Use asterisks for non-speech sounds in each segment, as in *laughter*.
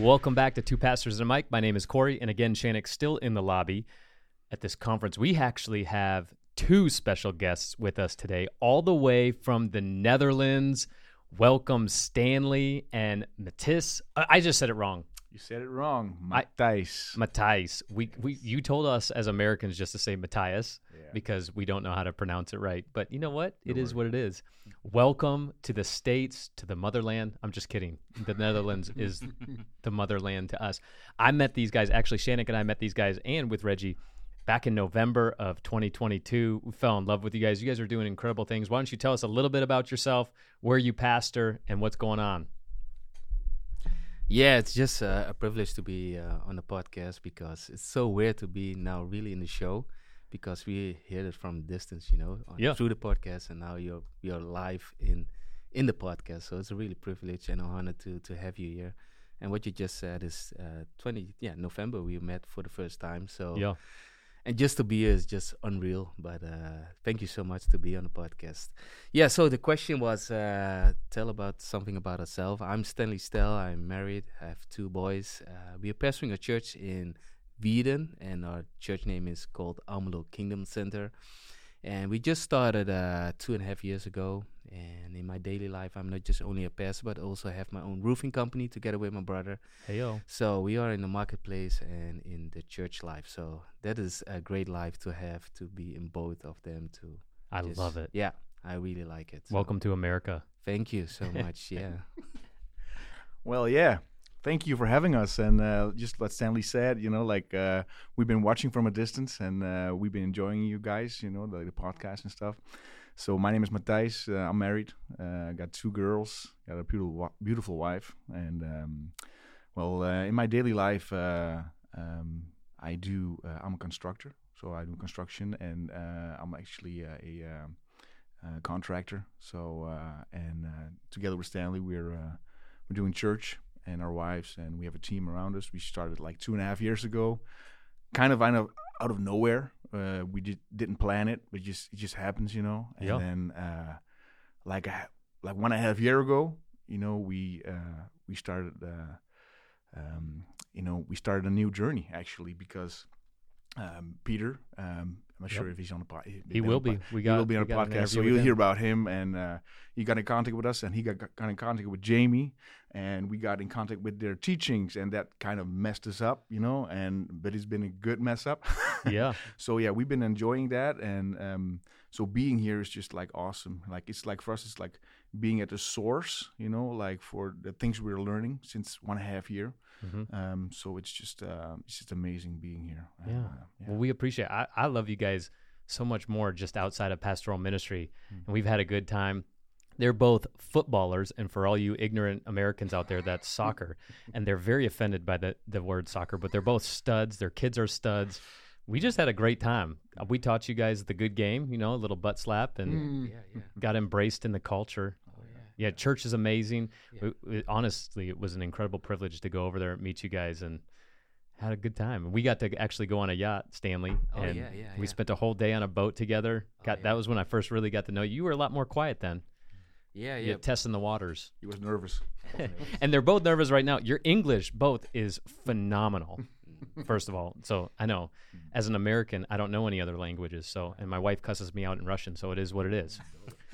Welcome back to Two Pastors and a Mic. My name is Corey, and again, Shannick's still in the lobby at this conference. We actually have two special guests with us today, all the way from the Netherlands. Welcome Stanley and Matisse. I I just said it wrong. You said it wrong, Matthias. Matthias. We, we you told us as Americans just to say Matthias Yeah. because we don't know how to pronounce it right. But you know what? It is what it is. Welcome to the states, to the motherland. I'm just kidding. The Netherlands *laughs* is the motherland to us. I met these guys. Actually, Shannon and I met these guys, and with Reggie. Back in November of 2022, we fell in love with you guys. You guys are doing incredible things. Why don't you tell us a little bit about yourself, where you pastor, and what's going on? Yeah, it's just uh, a privilege to be uh, on the podcast because it's so weird to be now really in the show because we hear it from distance, you know, on, Yeah. through the podcast, and now you're you're live in in the podcast. So it's a really privilege and an honor to to have you here. And what you just said is uh, 20 yeah November we met for the first time. So Yeah. And just to be here is just unreal. But uh, thank you so much to be on the podcast. Yeah. So the question was, uh, tell about something about ourselves. I'm Stanley Stell. I'm married. I have two boys. Uh, we are pastoring a church in Wierden, and our church name is called Almelo Kingdom Center. And we just started uh, two and a half years ago. And in my daily life, I'm not just only a pastor, but also have my own roofing company together with my brother. Hey yo. So we are in the marketplace and in the church life. So that is a great life to have to be in both of them too. I Just- love it. Yeah, I really like it. So Welcome to America. Thank you so *laughs* much. Yeah. *laughs* Well, yeah. Thank you for having us. And uh, just what Stanley said, you know, like uh, we've been watching from a distance and uh, we've been enjoying you guys, you know, the, the podcast and stuff. So my name is Matthijs. Uh, I'm married. Uh, got two girls. Got a beautiful, beautiful wife. And um, well, uh, in my daily life, um, I do. I'm a constructor, so I do construction, and I'm actually uh, a um, uh, contractor. So and together with Stanley, we're we're doing church and our wives, and we have a team around us. We started like two and a half years ago, kind of out of out of nowhere. Uh, we did, didn't plan it, but just it just happens, you know. And Yeah. then uh, like a, like one and a half year ago, you know, we uh, we started. Uh, um, you know, we started a new journey actually because um, Peter, um, I'm not Yep. sure if he's on the podcast. He will be. We got. he will be on a podcast, so you'll hear about him. And uh, he got in contact with us, and he got, got in contact with Jamie, and we got in contact with their teachings, and that kind of messed us up, you know. And but it's been a good mess up. *laughs* Yeah. so yeah, we've been enjoying that, and um, so being here is just like awesome. Like it's like for us, it's like being at the source, you know, like for the things we're learning since one and a half year. Mhm. Um, so it's just uh, it's just amazing being here. Yeah. Uh, yeah. Well, we appreciate. I, I love you guys so much more just outside of pastoral ministry, Hmm. and we've had a good time. They're both footballers, and for all you ignorant Americans out there, that's soccer, *laughs* and they're very offended by the the word soccer. But they're both studs. Their kids are studs. We just had a great time. Uh, We taught you guys the good game, you know, a little butt slap, and yeah, yeah. got embraced in the culture. Oh, yeah. Yeah, church is amazing. Yeah. We- we- honestly, it was an incredible privilege to go over there and meet you guys and had a good time. We got to actually go on a yacht, Stanley, Oh, and yeah, yeah, we spent a whole day on a boat together. Oh, Got yeah. that was when I first really got to know you. You were a lot more quiet then. Yeah, Yeah, yeah. testing the waters. he was nervous. *laughs* *laughs* and they're both nervous right now. Your English both is phenomenal. *laughs* *laughs* First of all, so I know as an American, I don't know any other languages. So, and my wife cusses me out in Russian, so it is what it is. *laughs*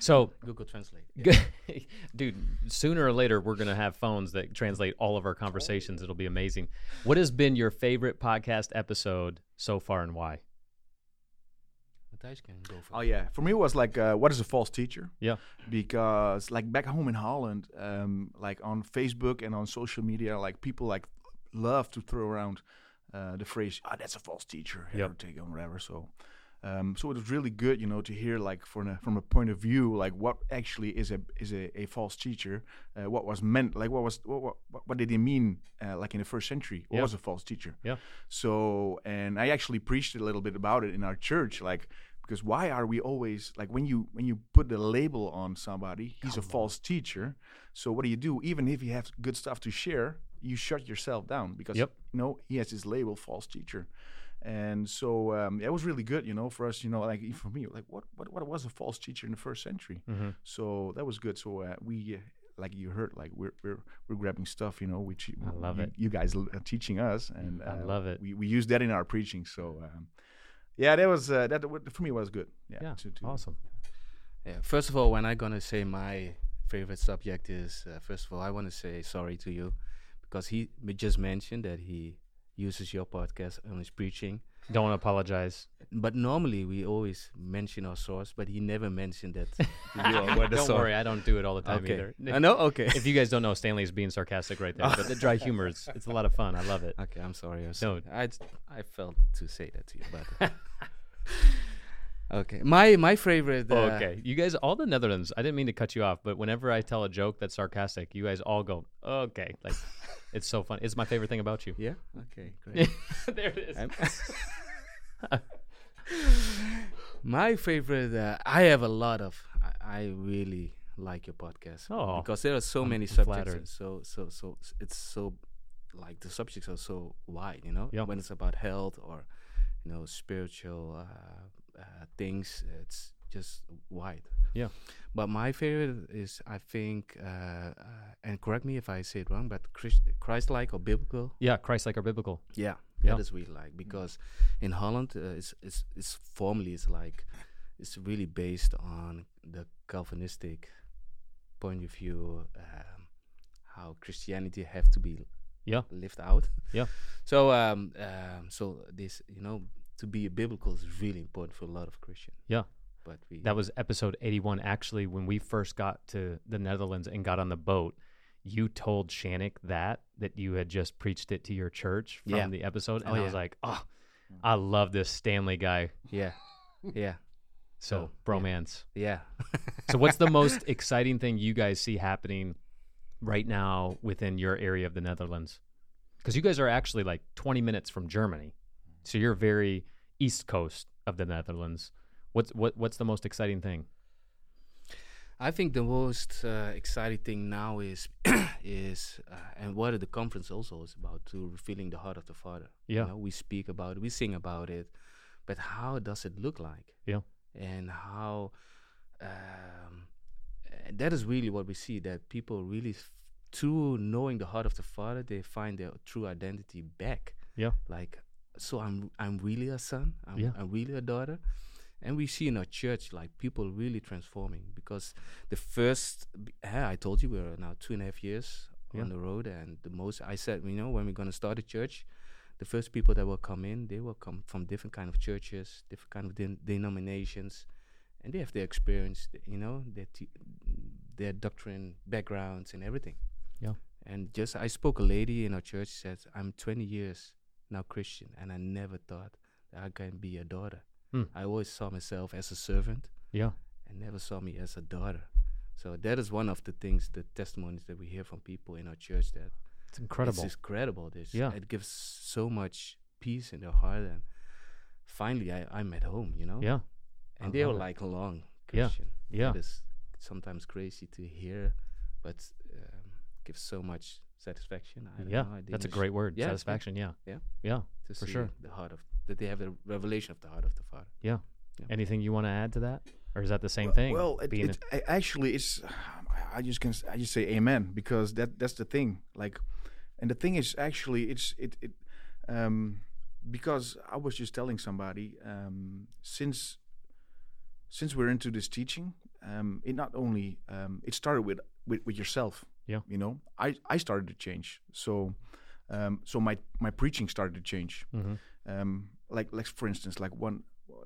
So, Google Translate. *laughs* dude, sooner or later we're gonna have phones that translate all of our conversations. It'll be amazing. What has been your favorite podcast episode so far, and why? Can go for Oh yeah, for me it was like, uh, what is a false teacher? Yeah. because like back home in Holland, um, like on Facebook and on social media, like people like love to throw around uh, the phrase, "Ah, that's a false teacher," Yep. take on whatever. So, um, so it was really good, you know, to hear like from a from a point of view, like what actually is a is a, a false teacher, uh, what was meant, like what was what what, what did they mean, uh, like in the first century, what Yeah. was a false teacher? Yeah. So, and I actually preached a little bit about it in our church, like because why are we always like when you when you put the label on somebody, he's a false teacher. So what do you do? Even if you have good stuff to share, you shut yourself down because Yep. you know he has his label, false teacher. And so um, it was really good, you know, for us, you know, like even for me, like what what what was a false teacher in the first century? Mhm. So that was good. So uh, we uh, like you heard, like we're we're we're grabbing stuff, you know, which I love you, it. You guys are teaching us, and I uh, love it. We we use that in our preaching, so um, yeah, that was uh, that for me was good. Yeah, Yeah, to- to- awesome. Yeah. First of all, when I'm gonna say my favorite subject is, uh, first of all, I want to say sorry to you because he just mentioned that he uses your podcast on his preaching. Don't apologize. But normally we always mention our source, but he never mentioned that. *laughs* you are Don't source- worry, I don't do it all the time Okay. either. I know. Okay. If you guys don't know, Stanley's being sarcastic right there. But the dry humor is it's a lot of fun. I love it. Okay, I'm sorry. I, was, No. I, I felt to say that to you, but *laughs* okay. My my favorite. Uh, Oh, okay, you guys, all the Netherlands. I didn't mean to cut you off, but whenever I tell a joke that's sarcastic, you guys all go, "Okay." Like, *laughs* it's so fun. It's my favorite thing about you. Yeah. Okay. Great. *laughs* there it is. *laughs* My favorite. Uh, I have a lot of. I, I really like your podcast Oh, because there are so I'm many subjects. flattered. So so so it's so like the subjects are so wide. You know, Yeah. when it's about health or you know spiritual uh, uh, things, it's just wide. Yeah. But my favorite is, I think, uh, uh, and correct me if I say it wrong, but Christ- Christ-like or biblical. Yeah, Christ-like or biblical. Yeah, Yeah. that is we like because in Holland, uh, it's, it's it's formally it's like it's really based on the Calvinistic point of view, um, how Christianity have to be Yeah. lived out. Yeah. *laughs* So um, um so this you know to be biblical is really important for a lot of Christians. Yeah. But we That was episode 81. Actually, when we first got to the Netherlands and got on the boat, you told Shannick that, that you had just preached it to your church from Yeah. the episode. And Oh, I was like, oh, mm. I love this Stanley guy. yeah yeah So, So, yeah. bromance. yeah. so, what's the *laughs* most exciting thing you guys see happening right now within your area of the Netherlands? Because you guys are actually like 20 minutes from Germany. So, you're very east coast of the Netherlands. What's what, what's the most exciting thing? I think the most uh, exciting thing now is *clears throat* is uh, and what the conference also is about to revealing the heart of the Father. Yeah. You know, we speak about it, we sing about it, but how does it look like? Yeah. And how um, that is really what we see that people really f- through knowing the heart of the Father, they find their true identity back. Yeah. Like so I'm I'm really a son, I'm, Yeah. I'm really a daughter. And we see in our church like people really transforming because the first, I told you we're now two and a half years Yeah. on the road, and the most I said, you know, when we're gonna start a church, the first people that will come in, they will come from different kind of churches, different kind of den- denominations, and they have their experience, th- you know, their t- their doctrine backgrounds and everything. Yeah. And just I spoke a lady in our church said, I'm 20 years now Christian, and I never thought that I can be a daughter. Hmm. I always saw myself as a servant Yeah. and never saw me as a daughter. So that is one of the things, the testimonies that we hear from people in our church that It's incredible. it's incredible. This Yeah. it gives so much peace in their heart, and finally I, I'm at home, you know. yeah. And I they are it. like long Yeah. Christian. Yeah. It's sometimes crazy to hear, but um, gives so much satisfaction. I Yeah. know, I That's a great word. yeah, yeah. Satisfaction. Yeah. Yeah. Yeah. to for see sure. the heart of that they have the revelation of the heart of the Father. Yeah. Yeah. Anything you want to add to that? Or is that the same Well- thing? Well, it, being it, actually, it's *sighs* I just can I just say amen because that that's the thing. Like, and the thing is actually it's it it um because I was just telling somebody um since since we're into this teaching um it not only um it started with with, with yourself Yeah. you know I I started to change so um so my my preaching started to change a, Mhm. um, like like for instance like one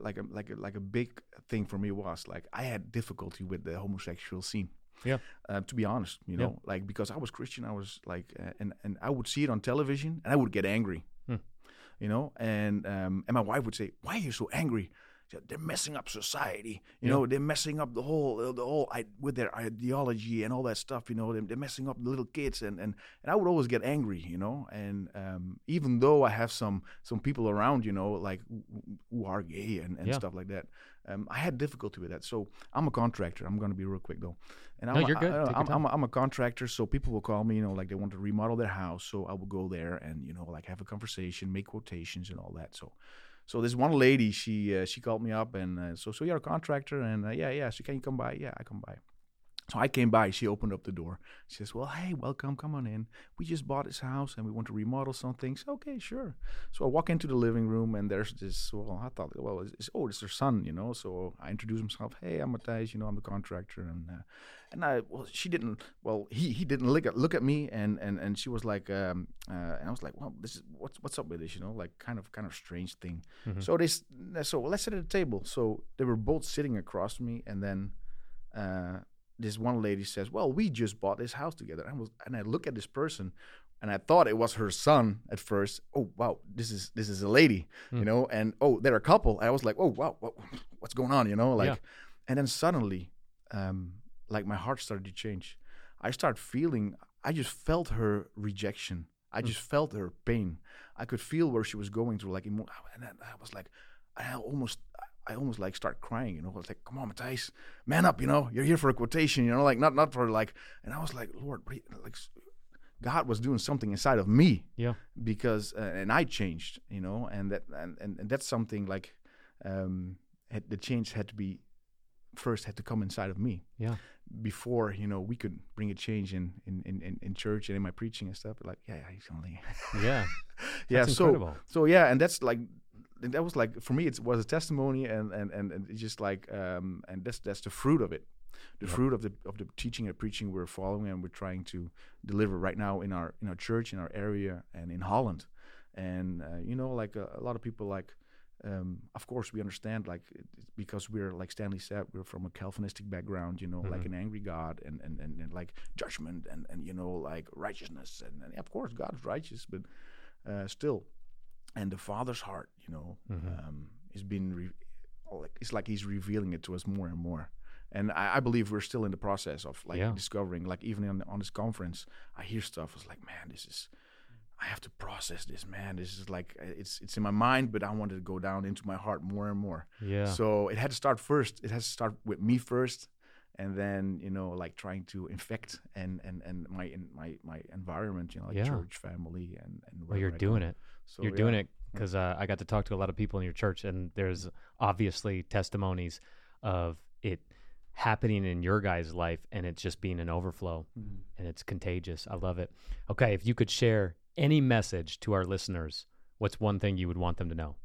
like a like a like a big thing for me was like I had difficulty with the homosexual scene. Yeah. Uh, to be honest, you Yeah. know, like because I was Christian, I was like, uh, and and I would see it on television, and I would get angry, Hmm. you know, and um, and my wife would say, "Why are you so angry?" They're messing up society, you Yeah. know. They're messing up the whole, the whole, I, with their ideology and all that stuff, you know. They're, they're messing up the little kids, and, and and I would always get angry, you know. And um, even though I have some some people around, you know, like who- are gay and, and Yeah. stuff like that, um, I had difficulty with that. So I'm a contractor. I'm going to be real quick though. And I'm No, you're good. I- I'm. I'm, a, I'm a contractor, so people will call me, you know, like they want to remodel their house. So I will go there and you know, like have a conversation, make quotations and all that. So. So this one lady, she uh, she called me up and uh, so so you're a contractor and uh, yeah yeah so can you come by? Yeah, I come by. So I came by. She opened up the door. She says, "Well, hey, welcome. Come on in. We just bought this house and we want to remodel some things." Okay, sure. So I walk into the living room and there's this. Well, I thought, well, it's, it's, oh, it's her son, you know. So I introduce myself. Hey, I'm Matthijs. You know, I'm the contractor. And uh, and I well, she didn't. Well, he he didn't look at look at me and and and she was like, um, uh, and I was like, well, this is what's what's up with this, you know, like kind of kind of strange thing. Mhm. So they so let's sit at the table. So they were both sitting across from me, and then. Uh, this one lady says, "Well, we just bought this house together." And I was, and I look at this person, and I thought it was her son at first. Oh wow, this is this is a lady, you Hmm. know. And oh, they're a couple. I was like, oh wow, what, what's going on, you know? Like, Yeah. and then suddenly, um, like my heart started to change. I start feeling. I just felt her rejection. I Hmm. just felt her pain. I could feel where she was going through. Like, emo- and then I was like, I almost. I almost like start crying, you know. I was like, "Come on, Matthijs, man up, you know. You're here for a quotation, you know, like not not for like." And I was like, "Lord, what are you- like, God was doing something inside of me Yeah. because, uh, and I changed, you know, and that and and, and that's something like, um, had, the change had to be first had to come inside of me Yeah. before you know we could bring a change in in in, in, church and in my preaching and stuff. Like, yeah, yeah, he's only Yeah. *laughs* yeah. That's so incredible. so yeah, and that's like that was like for me it was a testimony and and and, and it's just like um and that's that's the fruit of it. The Yep. fruit of the of the teaching and preaching we're following and we're trying to deliver right now in our in our church in our area and in Holland. And uh, you know like a, a lot of people like um, of course we understand like because we're like Stanley said we're from a Calvinistic background you know like Mhm. an angry God and, and, and, and like judgment and, and you know like righteousness and, and of course God is righteous but uh, still and the father's heart you know Mhm. um, is being re- like it's like he's revealing it to us more and more and I, I believe we're still in the process of like Yeah. discovering like even on, on this conference I hear stuff it's like man this is I have to process this man this is like uh, it's it's in my mind but I wanted to go down into my heart more and more Yeah. so it had to start first. It has to start with me first, and then you know, like trying to infect and and and my in my my environment, you know, like Yeah. church, family, and and. well, you're doing it. So, You're doing it because uh, I got to talk to a lot of people in your church, and there's obviously testimonies of it happening in your guys' life, and it's just being an overflow, Mhm. and it's contagious. I love it. Okay, if you could share any message to our listeners, what's one thing you would want them to know?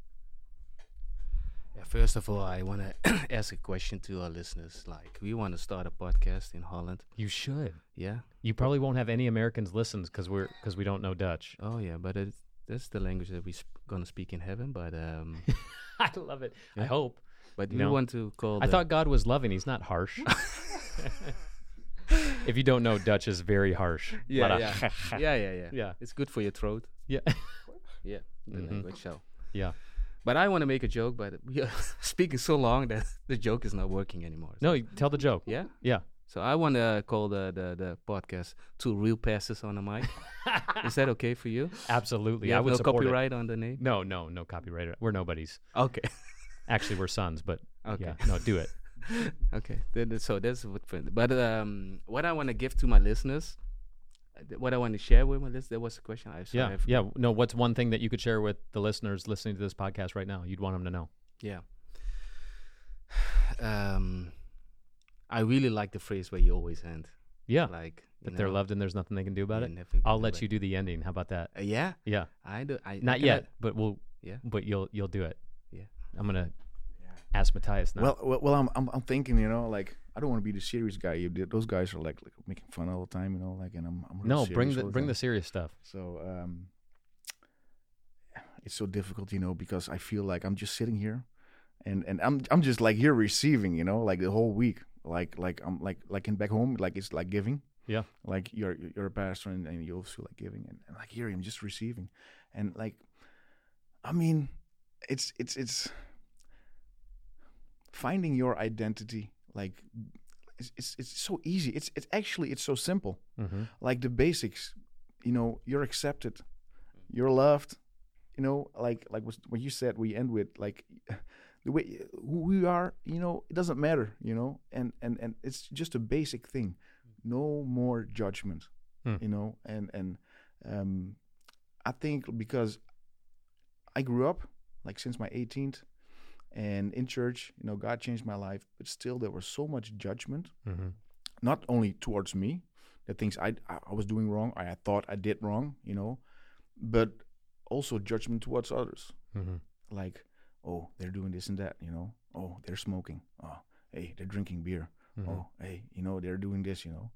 Yeah, first of all, I want *clears throat* to ask a question to our listeners. Like, we want to start a podcast in Holland. You should. Yeah. You probably won't have any Americans listen because we're because we don't know Dutch. Oh yeah, but it's, that's the language that we're sp- gonna speak in heaven. But um, *laughs* I love it. I hope. but You we want to call. I the- thought God was loving. He's not harsh. *laughs* if you don't know, Dutch is very harsh. Yeah, yeah, *laughs* yeah, yeah, yeah. Yeah. It's good for your throat. yeah. Yeah, the Mhm. language. So. Yeah. But I want to make a joke, but we are speaking so long that the joke is not working anymore. No, tell the joke. Yeah. Yeah. So I want to call the, the the podcast two real passes on the mic. is that okay for you? *laughs* Absolutely. You I would no support it. copyright on the name. No, no, no copyright. We're nobodies. Okay. *laughs* Actually, we're sons, but Okay. yeah, no, do it. *laughs* okay. Then, so that's what. But um, what I want to give to my listeners, uh, what I want to share with my listeners, there was a question I saw. Yeah, yeah. No, what's one thing that you could share with the listeners listening to this podcast right now? You'd want them to know. Yeah. *sighs* Um, I really like the phrase where you always end. Yeah, Like that they're loved and there's nothing they can do about it. it. I'll let you do the ending. How about that? Uh, yeah, Yeah, I do. I I not cannot- yet, but we'll. Yeah. but you'll you'll do it. Yeah. I'm gonna ask Matthias now. Well, well, well I'm, I'm, I'm thinking, you know, like I don't want to be the serious guy. You did. Those guys are like, like making fun all the time, you know, like, and I'm, I'm no, bring serious the bring time. the serious stuff. So um, it's so difficult, you know, because I feel like I'm just sitting here, and and I'm I'm just like here receiving, you know, like the whole week, like like I'm like like in back home, like it's like giving. Yeah. Like you're you're a pastor and, and you also like giving, and, and like here I'm just receiving, and like, I mean, it's it's it's finding your identity, like. It's, it's, it's so easy. It's it's actually it's so simple Mm-hmm. like the basics you know you're accepted you're loved you know like like what what you said we end with like the way who we are you know it doesn't matter you know and and and it's just a basic thing no more judgment Hmm. you know and and um i think because i grew up like since my 18th and in church you know god changed my life but still there was so much judgment Mm-hmm. not only towards me, the things I I was doing wrong, I, I thought I did wrong, you know, but also judgment towards others. Mhm. Like, oh, they're doing this and that, you know. Oh, they're smoking. Oh, hey, they're drinking beer. Mhm. Oh, hey, you know, they're doing this, you know.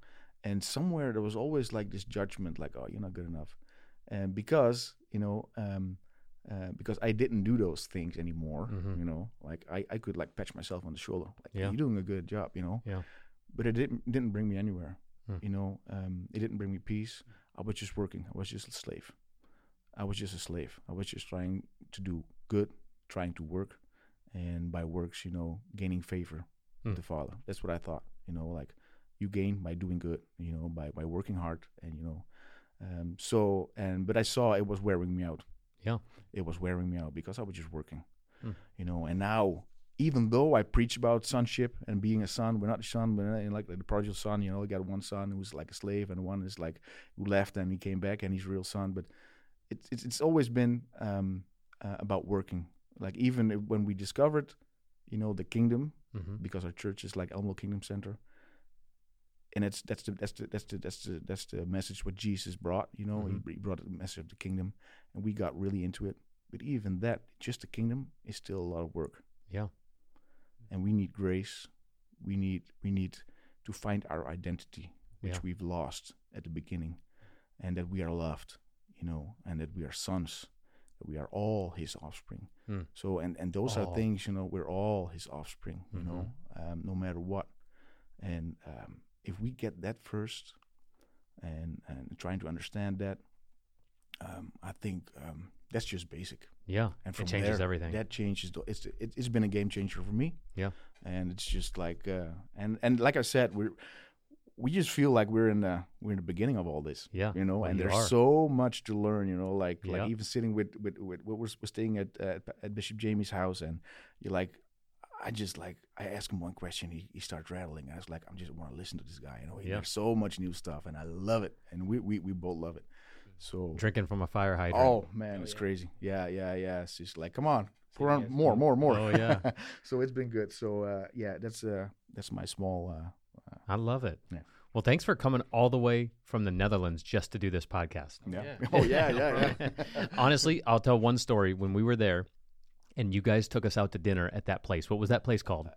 And somewhere there was always like this judgment, like, oh, you're not good enough. And because, you know, um, uh, because I didn't do those things anymore, Mhm. you know, like I, I could like patch myself on the shoulder, like, Yeah. you're doing a good job, you know. Yeah. But it didn't didn't bring me anywhere, Hmm. you know. Um, it didn't bring me peace. I was just working. I was just a slave. I was just a slave. I was just trying to do good, trying to work, and by works, you know, gaining favor with the Father. That's what I thought. You know, like you gain by doing good. You know, by by working hard, and you know, um, so and but I saw it was wearing me out. Yeah. it was wearing me out because I was just working. Hmm. You know, and now even though I preach about sonship and being a son, we're not a son, but like, like the prodigal son. You know, I got one son who was like a slave, and one is like who left and he came back and he's real son. But it's it's, it's always been um, uh, about working. Like even when we discovered, you know, the kingdom, Mhm. because our church is like Almelo Kingdom Center. And it's that's the that's the that's the that's the that's the message what Jesus brought. You know, he Mhm. br- he brought the message of the kingdom, and we got really into it. But even that, just the kingdom, is still a lot of work. Yeah. And we need grace. We need we need to find our identity, which Yeah. we've lost at the beginning, and that we are loved. You know, and that we are sons. We are all His offspring. Hmm. So and and those All. are things. You know, we're all His offspring. You Mhm. know, um, no matter what. And um, if we get that first, and and trying to understand that, um, I think um, that's just basic. Yeah. And It changes there, everything. That changes. It's it, it's been a game changer for me. Yeah. And it's just like uh, and and like I said, we're we just feel like we're in the we're in the beginning of all this. Yeah. You know, Well, and you there's are. so much to learn. You know, like Yeah. like even sitting with with with we're, we're staying at uh, at Bishop Jamie's house, and you're like. I just like I ask him one question, he, he starts rattling. I was like, I just want to listen to this guy. You know, he- Yeah. there's so much new stuff, and I love it, and we we, we both love it. So Drinking from a fire hydrant. Oh man, Oh, it's yeah. crazy. Yeah, yeah, yeah. It's just like, come on, pour on more, more, more. Oh, yeah. *laughs* so it's been good. So uh, yeah, that's uh, that's my small. Uh, I love it. Yeah. Well, thanks for coming all the way from the Netherlands just to do this podcast. yeah. yeah. *laughs* Oh yeah, yeah, yeah. *laughs* Honestly, I'll tell one story. When we were there, and you guys took us out to dinner at that place. What was that place called? Uh,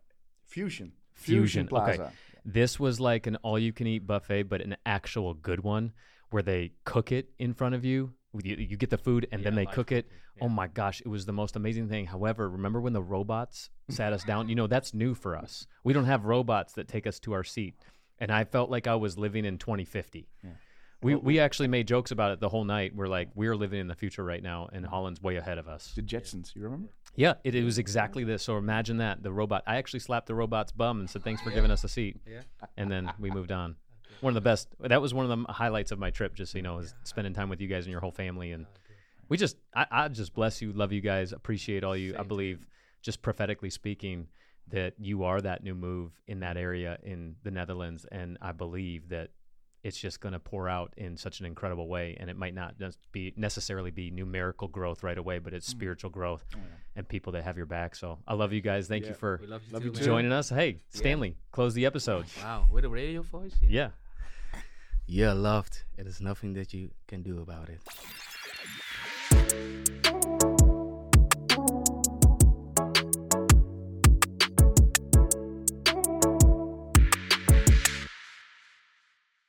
Fusion. Fusion, okay. Plaza. This was like an all-you-can-eat buffet, but an actual good one where they cook it in front of you. You, you get the food, and then they cook it. cooking, Oh my gosh, it was the most amazing thing. However, remember when the robots sat us down? You know, that's new for us. We don't have robots that take us to our seat. And I felt like I was living in 2050. Yeah. We, we actually made jokes about it the whole night. We're like, we're living in the future right now, and Holland's way ahead of us. The Jetsons. You remember? Yeah, it, it was exactly this. So imagine that the robot. I actually slapped the robot's bum and said, "Thanks for giving us a seat," Yeah. and then we moved on. One of the best. That was one of the highlights of my trip. Just so you know, is spending time with you guys and your whole family, and we just. I, I just bless you, love you guys, appreciate all you. I Same. believe, just prophetically speaking, that you are that new move in that area in the Netherlands, and I believe that it's just going to pour out in such an incredible way and it might not be necessarily be numerical growth right away but it's mm. spiritual growth oh, and people that have your back so i love you guys thank you Yeah. for love you Love too, you man. too. joining us hey stanley close the episode Wow, with a radio voice? yeah You're loved. It is nothing that you can do about it.